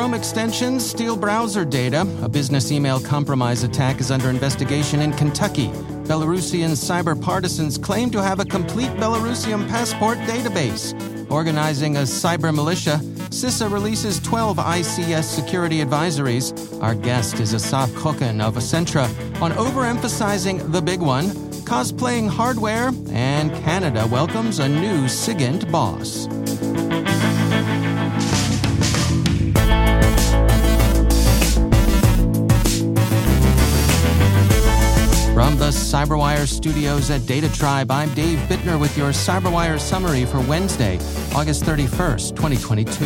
Chrome extensions steal browser data. A business email compromise attack is under investigation in Kentucky. Belarusian cyber partisans claim to have a complete Belarusian passport database. Organizing a cyber militia, CISA releases 12 ICS security advisories. Our guest is Asaf Kochan of Accentra on overemphasizing the big one, cosplaying hardware, and Canada welcomes a new SIGINT boss. From the CyberWire studios at Data Tribe, I'm Dave Bittner with your CyberWire summary for Wednesday, August 31st, 2022.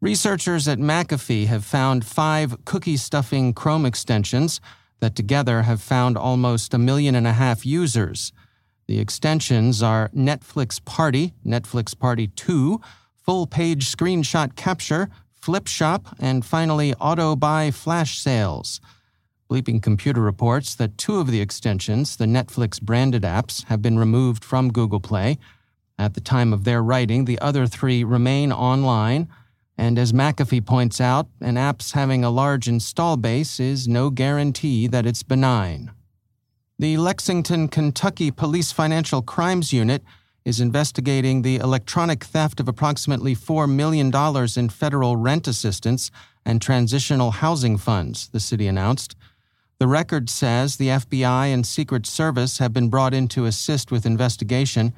Researchers at McAfee have found five cookie stuffing Chrome extensions that together have found almost a million and a half users. The extensions are Netflix Party, Netflix Party 2, Full Page Screenshot Capture, Flip Shop, and finally Auto Buy Flash Sales. Bleeping Computer reports that two of the extensions, the Netflix branded apps, have been removed from Google Play. At the time of their writing, the other three remain online. And as McAfee points out, an app's having a large install base is no guarantee that it's benign. The Lexington, Kentucky Police Financial Crimes Unit is investigating the electronic theft of approximately $4 million in federal rent assistance and transitional housing funds, the city announced. The record says the FBI and Secret Service have been brought in to assist with investigation.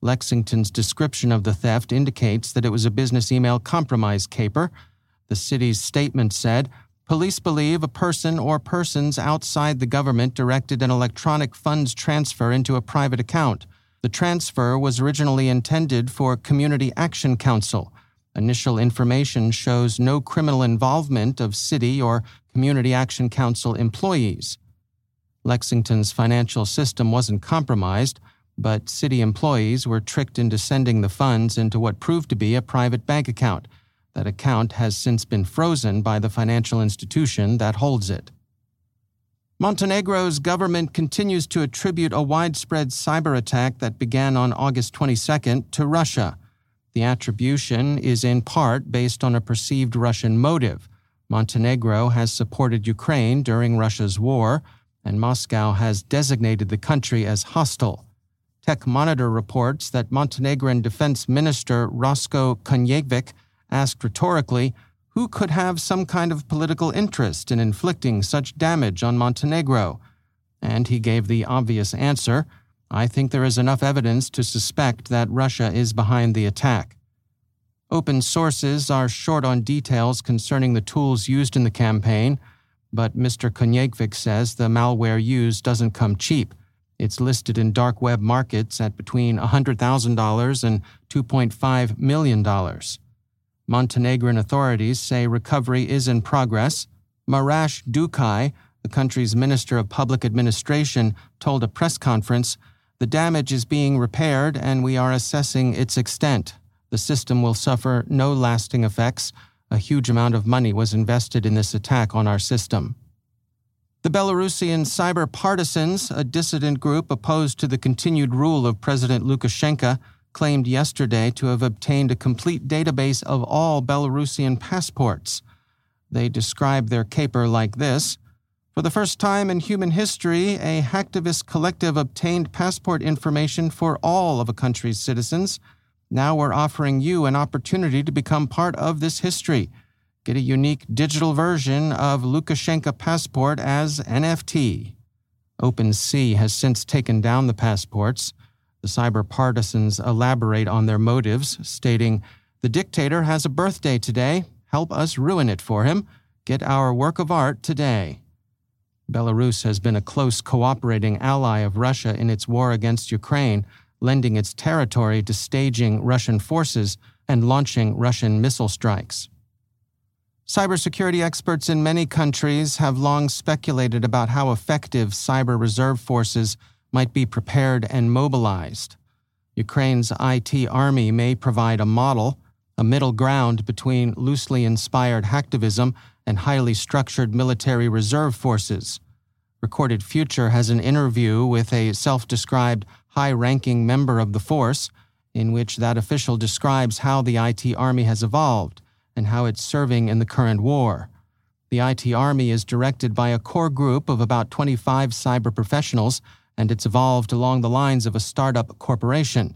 Lexington's description of the theft indicates that it was a business email compromise caper. The city's statement said, Police believe a person or persons outside the government directed an electronic funds transfer into a private account. The transfer was originally intended for Community Action Council. Initial information shows no criminal involvement of City or Community Action Council employees. Lexington's financial system wasn't compromised, but city employees were tricked into sending the funds into what proved to be a private bank account. That account has since been frozen by the financial institution that holds it. Montenegro's government continues to attribute a widespread cyber attack that began on August 22nd to Russia. The attribution is in part based on a perceived Russian motive. Montenegro has supported Ukraine during Russia's war, and Moscow has designated the country as hostile. Tech Monitor reports that Montenegrin Defense Minister Raško Konjevic asked rhetorically, who could have some kind of political interest in inflicting such damage on Montenegro? And he gave the obvious answer I think there is enough evidence to suspect that Russia is behind the attack. Open sources are short on details concerning the tools used in the campaign, but Mr. Konjevic says the malware used doesn't come cheap. It's listed in dark web markets at between $100,000 and $2.5 million. Montenegrin authorities say recovery is in progress. Marash Dukaj, the country's Minister of Public Administration, told a press conference The damage is being repaired and we are assessing its extent. The system will suffer no lasting effects. A huge amount of money was invested in this attack on our system. The Belarusian cyber partisans, a dissident group opposed to the continued rule of President Lukashenko, claimed yesterday to have obtained a complete database of all Belarusian passports. They describe their caper like this For the first time in human history, a hacktivist collective obtained passport information for all of a country's citizens. Now we're offering you an opportunity to become part of this history. Get a unique digital version of Lukashenko Passport as NFT. OpenSea has since taken down the passports. The cyber partisans elaborate on their motives, stating, The dictator has a birthday today. Help us ruin it for him. Get our work of art today. Belarus has been a close cooperating ally of Russia in its war against Ukraine, lending its territory to staging Russian forces and launching Russian missile strikes. Cybersecurity experts in many countries have long speculated about how effective cyber reserve forces might be prepared and mobilized. Ukraine's IT army may provide a model, a middle ground between loosely inspired hacktivism and highly structured military reserve forces. Recorded Future has an interview with a self described high ranking member of the force, in which that official describes how the IT Army has evolved and how it's serving in the current war. The IT Army is directed by a core group of about 25 cyber professionals, and it's evolved along the lines of a startup corporation.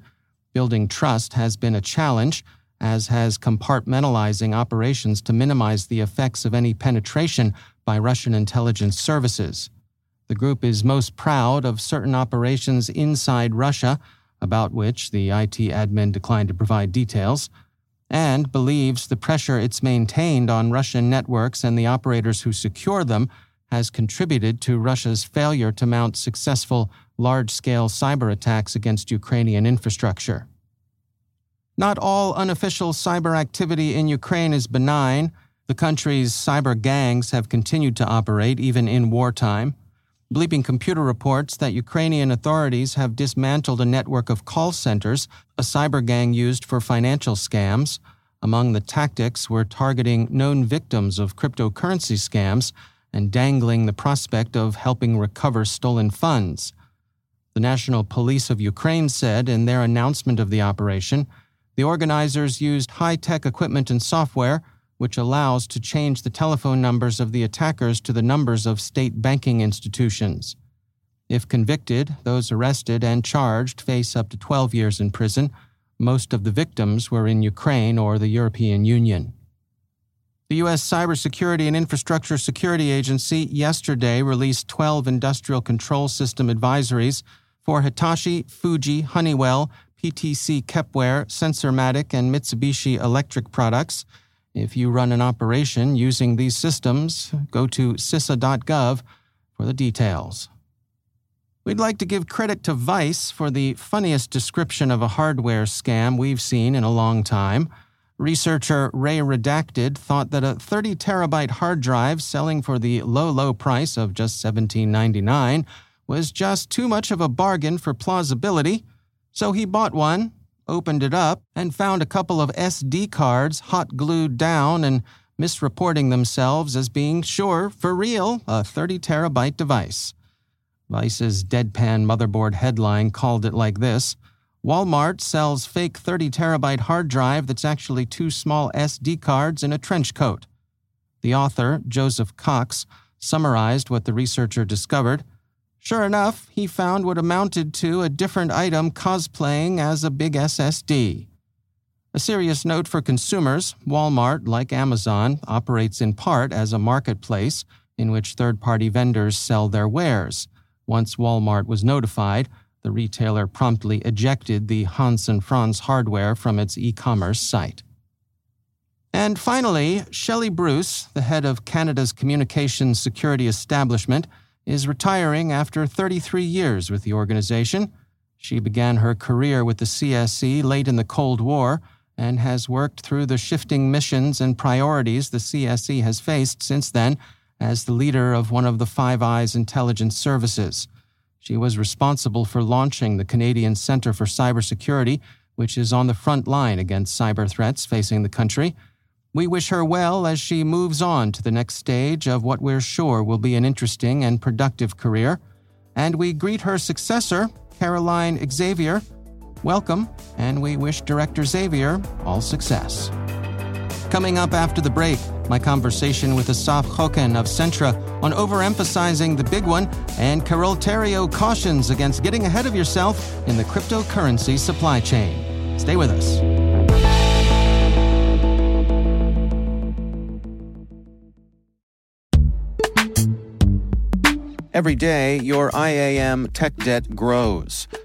Building trust has been a challenge as has compartmentalizing operations to minimize the effects of any penetration by Russian intelligence services. The group is most proud of certain operations inside Russia, about which the IT admin declined to provide details, and believes the pressure it's maintained on Russian networks and the operators who secure them has contributed to Russia's failure to mount successful large scale cyber attacks against Ukrainian infrastructure. Not all unofficial cyber activity in Ukraine is benign. The country's cyber gangs have continued to operate even in wartime. Bleeping Computer reports that Ukrainian authorities have dismantled a network of call centers a cyber gang used for financial scams. Among the tactics were targeting known victims of cryptocurrency scams and dangling the prospect of helping recover stolen funds. The National Police of Ukraine said in their announcement of the operation the organizers used high tech equipment and software, which allows to change the telephone numbers of the attackers to the numbers of state banking institutions. If convicted, those arrested and charged face up to 12 years in prison. Most of the victims were in Ukraine or the European Union. The U.S. Cybersecurity and Infrastructure Security Agency yesterday released 12 industrial control system advisories for Hitachi, Fuji, Honeywell, PTC Kepware, Sensormatic, and Mitsubishi Electric products. If you run an operation using these systems, go to CISA.gov for the details. We'd like to give credit to Vice for the funniest description of a hardware scam we've seen in a long time. Researcher Ray Redacted thought that a 30 terabyte hard drive selling for the low, low price of just $17.99 was just too much of a bargain for plausibility so he bought one, opened it up, and found a couple of SD cards hot glued down and misreporting themselves as being sure, for real, a 30 terabyte device. Vice's deadpan motherboard headline called it like this Walmart sells fake 30 terabyte hard drive that's actually two small SD cards in a trench coat. The author, Joseph Cox, summarized what the researcher discovered Sure enough, he found what amounted to a different item cosplaying as a big SSD. A serious note for consumers Walmart, like Amazon, operates in part as a marketplace in which third party vendors sell their wares. Once Walmart was notified, the retailer promptly ejected the Hans and Franz hardware from its e commerce site. And finally, Shelley Bruce, the head of Canada's Communications Security Establishment, is retiring after 33 years with the organization. She began her career with the CSE late in the Cold War and has worked through the shifting missions and priorities the CSE has faced since then as the leader of one of the Five Eyes intelligence services. She was responsible for launching the Canadian Centre for Cybersecurity, which is on the front line against cyber threats facing the country we wish her well as she moves on to the next stage of what we're sure will be an interesting and productive career. And we greet her successor, Caroline Xavier. Welcome, and we wish Director Xavier all success. Coming up after the break, my conversation with Asaf Kochan of Sentra on overemphasizing the big one, and Carole Theriault cautions against getting ahead of yourself in the cryptocurrency supply chain. Stay with us. Every day, your IAM tech debt grows.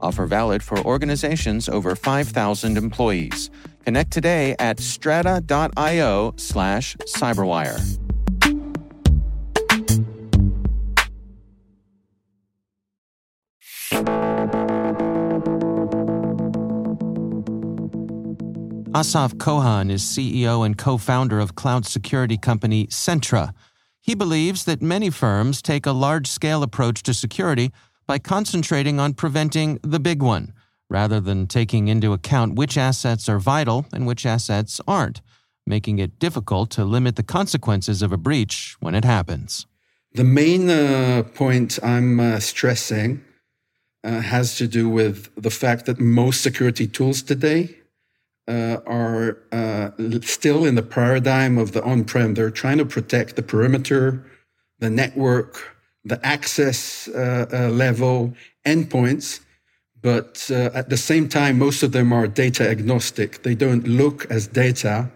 Offer valid for organizations over 5,000 employees. Connect today at strata.io slash cyberwire. Asaf Kochan is CEO and co founder of cloud security company Sentra. He believes that many firms take a large scale approach to security by concentrating on preventing the big one, rather than taking into account which assets are vital and which assets aren't, making it difficult to limit the consequences of a breach when it happens. The main uh, point I'm uh, stressing uh, has to do with the fact that most security tools today uh, are uh, still in the paradigm of the on prem. They're trying to protect the perimeter, the network, the access uh, uh level, endpoints. But uh, at the same time, most of them are data agnostic. They don't look as data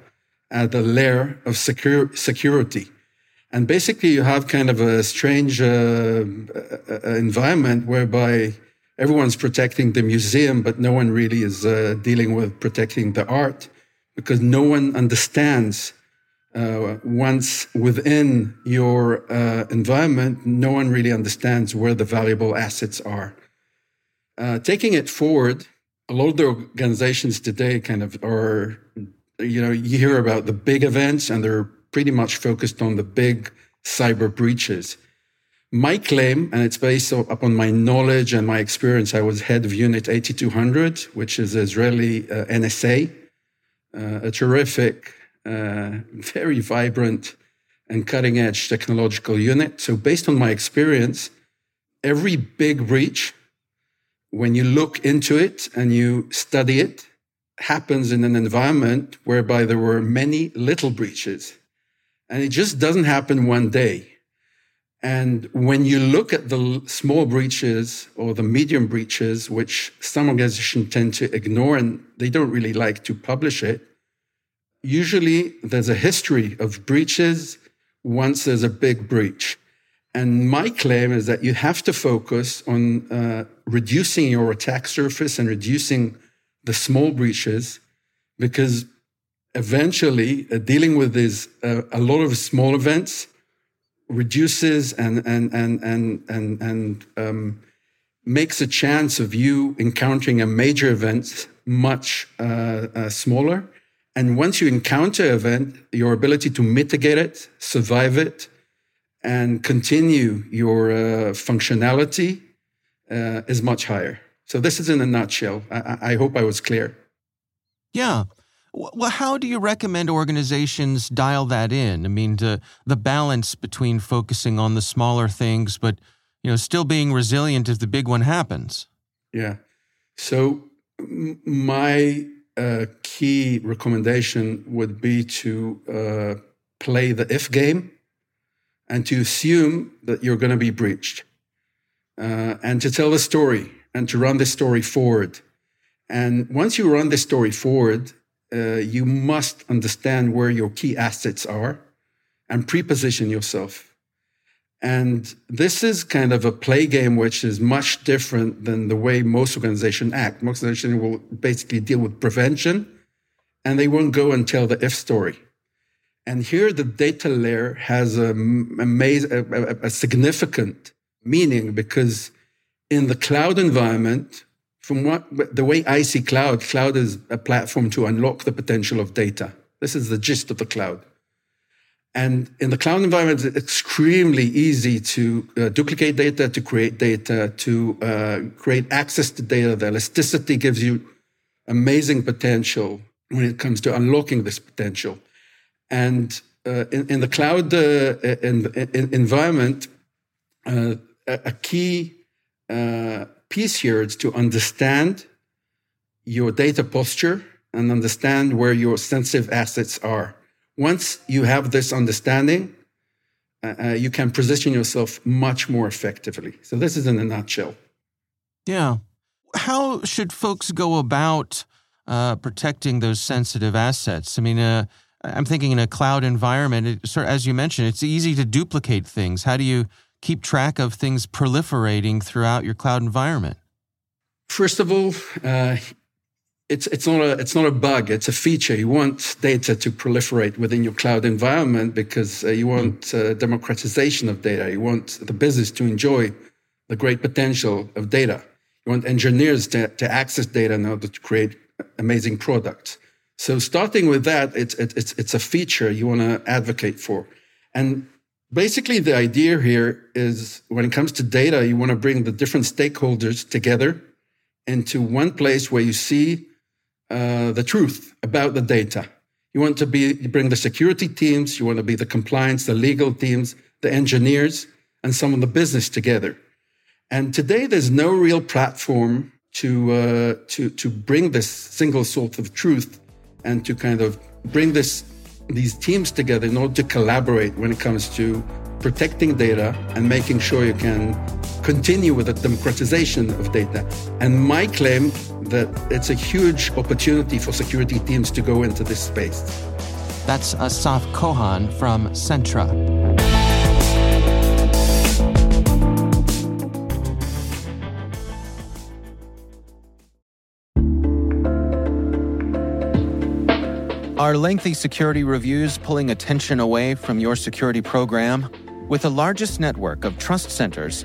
at the layer of secure, security. And basically, you have kind of a strange uh, environment whereby everyone's protecting the museum, but no one really is uh, dealing with protecting the art because no one understands. Uh, once within your uh, environment, no one really understands where the valuable assets are. Uh, taking it forward, a lot of the organizations today kind of are, you know, you hear about the big events and they're pretty much focused on the big cyber breaches. My claim, and it's based upon my knowledge and my experience, I was head of Unit 8200, which is Israeli uh, NSA, uh, a terrific, uh, very vibrant, and cutting edge technological unit. So, based on my experience, every big breach, when you look into it and you study it, happens in an environment whereby there were many little breaches. And it just doesn't happen one day and when you look at the small breaches or the medium breaches, which some organizations tend to ignore and they don't really like to publish it, usually there's a history of breaches once there's a big breach. And my claim is that you have to focus on uh, reducing your attack surface and reducing the small breaches because eventually uh, dealing with these uh, a lot of small events reduces and and and and and and um, makes a chance of you encountering a major event much uh, uh, smaller. And once you encounter an event, your ability to mitigate it, survive it, and continue your uh, functionality uh, is much higher. So this is in a nutshell. I, I hope I was clear. Yeah. Well, how do you recommend organizations dial that in? I mean, the the balance between focusing on the smaller things, but you know, still being resilient if the big one happens. Yeah. So my uh, key recommendation would be to uh, play the if game and to assume that you're going to be breached uh, and to tell the story and to run the story forward. And once you run the story forward, uh, you must understand where your key assets are and pre-position yourself. And this is kind of a play game which is much different than the way most organizations act. Most organizations will basically deal with prevention and they won't go and tell the if story. And here the data layer has a, a, a significant meaning because in the cloud environment, from what the way I see cloud, cloud is a platform to unlock the potential of data. This is the gist of the cloud. And in the cloud environment, it's extremely easy to uh, duplicate data, to create data, to uh, create access to data. The elasticity gives you amazing potential when it comes to unlocking this potential. And uh, in, in, the cloud uh, in, in environment, uh, a, key uh, piece here is to understand your data posture and understand where your sensitive assets are. Once you have this understanding, uh, uh, you can position yourself much more effectively. So, this is in a nutshell. Yeah. How should folks go about uh, protecting those sensitive assets? I mean, uh, I'm thinking in a cloud environment, it, as you mentioned, it's easy to duplicate things. How do you keep track of things proliferating throughout your cloud environment? First of all, uh, it's it's not a it's not a bug. It's a feature. You want data to proliferate within your cloud environment because uh, you want uh, democratization of data. You want the business to enjoy the great potential of data. You want engineers to, to access data in order to create amazing products. So starting with that, it's it's it's a feature you want to advocate for, and basically the idea here is when it comes to data, you want to bring the different stakeholders together into one place where you see uh, the truth about the data. You want to be you bring the security teams, you want to be the compliance, the legal teams, the engineers, and some of the business together. And today, there's no real platform to uh, to to bring this single source of truth and to kind of bring this these teams together in order to collaborate when it comes to protecting data and making sure you can continue with the democratization of data. And my claim that it's a huge opportunity for security teams to go into this space. That's Asaf Kochan from Sentra. Are lengthy security reviews pulling attention away from your security program? With the largest network of trust centers,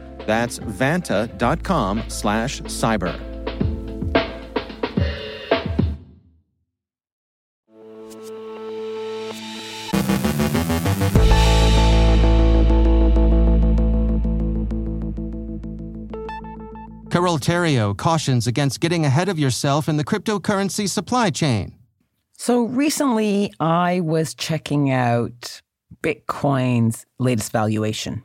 That's vanta.com slash cyber. Carole Theriault cautions against getting ahead of yourself in the cryptocurrency supply chain. So recently, I was checking out Bitcoin's latest valuation.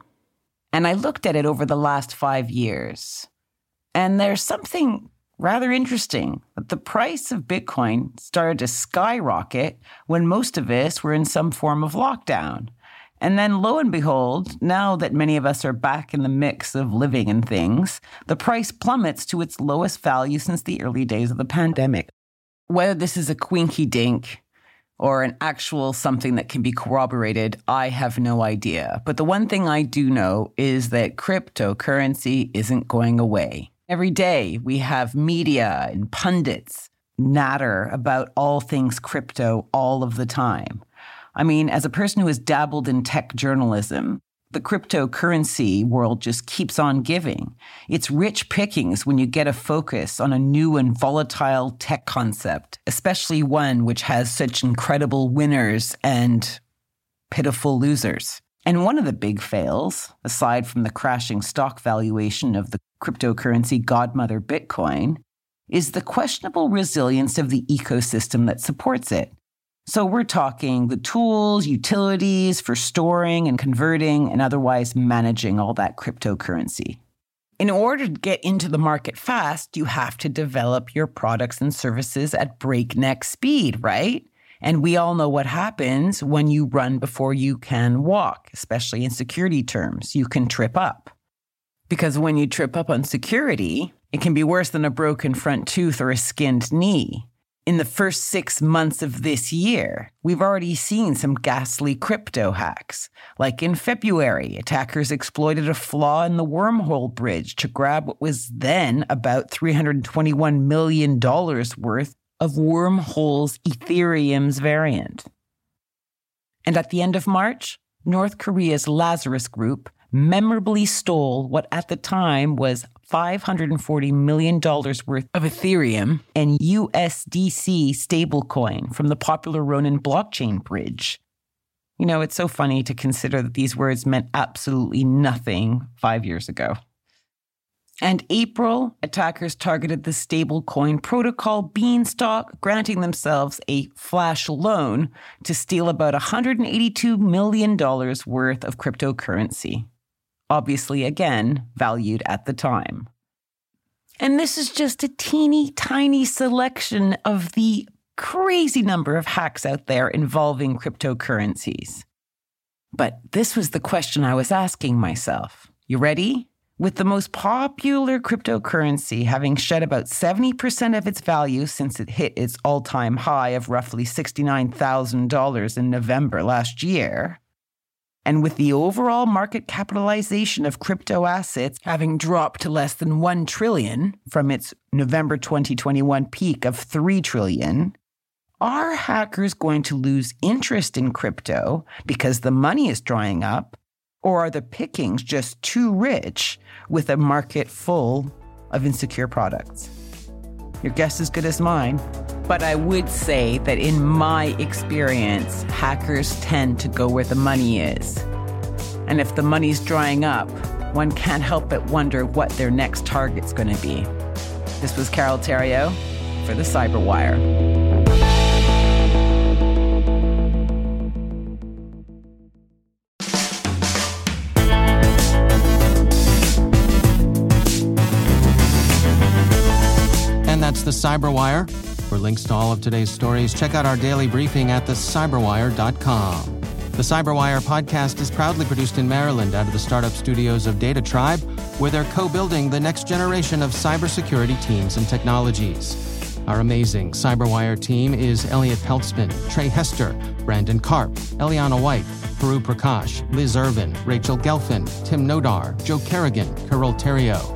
And I looked at it over the last five years. And there's something rather interesting that the price of Bitcoin started to skyrocket when most of us were in some form of lockdown. And then lo and behold, now that many of us are back in the mix of living and things, the price plummets to its lowest value since the early days of the pandemic. Whether this is a quinky dink or an actual something that can be corroborated, I have no idea. But the one thing I do know is that cryptocurrency isn't going away. Every day we have media and pundits natter about all things crypto all of the time. I mean, as a person who has dabbled in tech journalism, the cryptocurrency world just keeps on giving. It's rich pickings when you get a focus on a new and volatile tech concept, especially one which has such incredible winners and pitiful losers. And one of the big fails, aside from the crashing stock valuation of the cryptocurrency godmother Bitcoin, is the questionable resilience of the ecosystem that supports it. So we're talking the tools, utilities for storing and converting and otherwise managing all that cryptocurrency. In order to get into the market fast, you have to develop your products and services at breakneck speed, right? And we all know what happens when you run before you can walk, especially in security terms. You can trip up. Because when you trip up on security, it can be worse than a broken front tooth or a skinned knee in the first six months of this year, we've already seen some ghastly crypto hacks. Like in February, attackers exploited a flaw in the wormhole bridge to grab what was then about $321 million worth of Wormhole's Ethereum's variant. And at the end of March, North Korea's Lazarus Group memorably stole what at the time was $540 million worth of Ethereum and USDC stablecoin from the popular Ronin blockchain bridge. You know, it's so funny to consider that these words meant absolutely nothing five years ago. And April, attackers targeted the stablecoin protocol Beanstalk, granting themselves a flash loan to steal about $182 million worth of cryptocurrency obviously, again, valued at the time. And this is just a teeny tiny selection of the crazy number of hacks out there involving cryptocurrencies. But this was the question I was asking myself. You ready? With the most popular cryptocurrency having shed about 70% of its value since it hit its all time high of roughly $69,000 in November last year, and with the overall market capitalization of crypto assets having dropped to less than 1 trillion from its November 2021 peak of 3 trillion, are hackers going to lose interest in crypto because the money is drying up? Or are the pickings just too rich with a market full of insecure products? Your guess is as good as mine. But I would say that in my experience, hackers tend to go where the money is. And if the money's drying up, one can't help but wonder what their next target's going to be. This was Carole Theriault for the Cyberwire. Cyberwire. For links to all of today's stories, check out our daily briefing at thecyberwire.com. The Cyberwire podcast is proudly produced in Maryland out of the startup studios of Data Tribe, where they're co building the next generation of cybersecurity teams and technologies. Our amazing Cyberwire team is Elliot Peltzman, Trey Hester, Brandon Karp, Eliana White, Puru Prakash, Liz Irvin, Rachel Gelfand, Tim Nodar, Joe Kerrigan, Carole Theriault,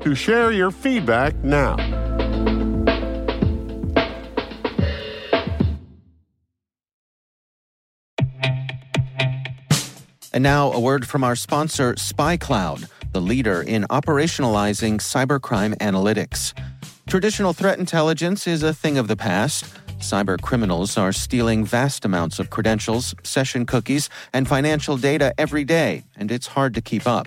to share your feedback now. And now, a word from our sponsor, SpyCloud, the leader in operationalizing cybercrime analytics. Traditional threat intelligence is a thing of the past. Cyber criminals are stealing vast amounts of credentials, session cookies, and financial data every day, and it's hard to keep up.